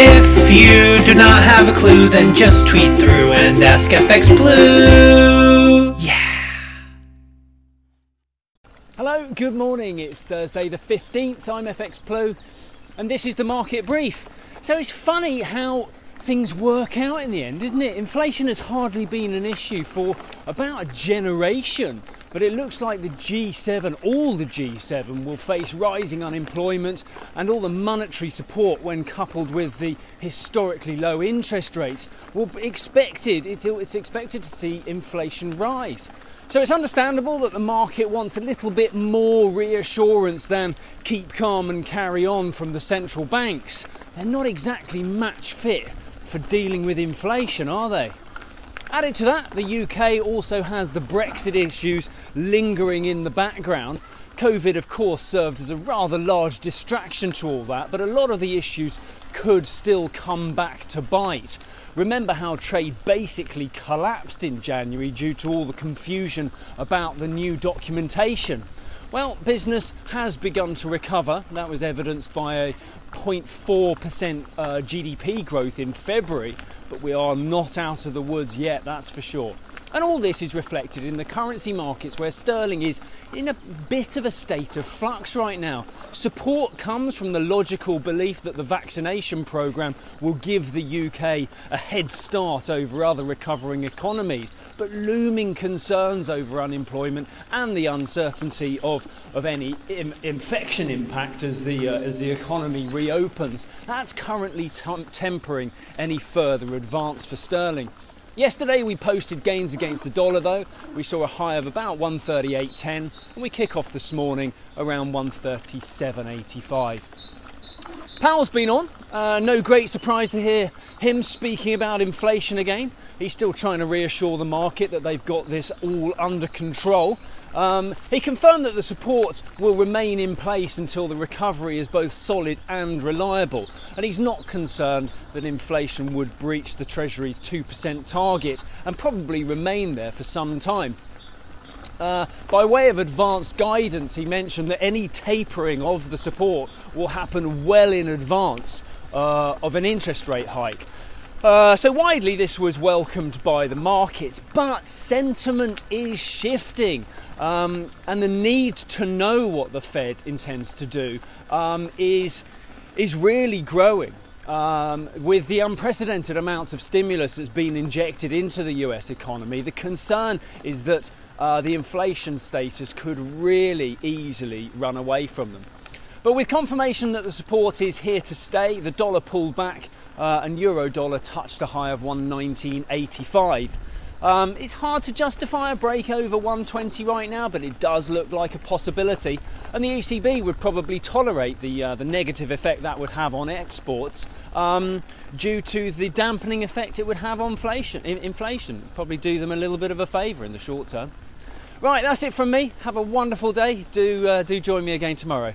If you do not have a clue, then just tweet through and ask FX Blue. Yeah. Hello, good morning. It's Thursday the 15th. I'm FX Blue, and this is the market brief. So it's funny how things work out in the end, isn't it? Inflation has hardly been an issue for about a generation. But it looks like the G7, all the G7, will face rising unemployment and all the monetary support when coupled with the historically low interest rates will be expected, it's, it's expected to see inflation rise. So it's understandable that the market wants a little bit more reassurance than keep calm and carry on from the central banks. They're not exactly match fit for dealing with inflation, are they? Added to that, the UK also has the Brexit issues lingering in the background. COVID, of course, served as a rather large distraction to all that, but a lot of the issues could still come back to bite. Remember how trade basically collapsed in January due to all the confusion about the new documentation. Well, business has begun to recover. That was evidenced by a 0.4% uh, GDP growth in February, but we are not out of the woods yet, that's for sure. And all this is reflected in the currency markets where sterling is in a bit of a state of flux right now. Support comes from the logical belief that the vaccination programme will give the UK a head start over other recovering economies, but looming concerns over unemployment and the uncertainty of, of any infection impact as the, uh, as the economy reopens, that's currently tempering any further advance for sterling. Yesterday we posted gains against the dollar though. We saw a high of about 138.10 and we kick off this morning around 137.85. Powell's been on. Uh, no great surprise to hear him speaking about inflation again. He's still trying to reassure the market that they've got this all under control. Um, he confirmed that the support will remain in place until the recovery is both solid and reliable, and he's not concerned that inflation would breach the Treasury's 2% target and probably remain there for some time. Uh, by way of advanced guidance, he mentioned that any tapering of the support will happen well in advance uh, of an interest rate hike. Uh, so widely, this was welcomed by the markets, but sentiment is shifting, um, and the need to know what the Fed intends to do um, is is really growing. Um, with the unprecedented amounts of stimulus that's been injected into the US economy, the concern is that uh, the inflation status could really easily run away from them. But with confirmation that the support is here to stay, the dollar pulled back uh, and euro dollar touched a high of 119.85. Um, it's hard to justify a break over 120 right now, but it does look like a possibility. And the ECB would probably tolerate the uh, the negative effect that would have on exports um, due to the dampening effect it would have on inflation. Inflation probably do them a little bit of a favour in the short term. Right, that's it from me. Have a wonderful day. Do uh, do join me again tomorrow.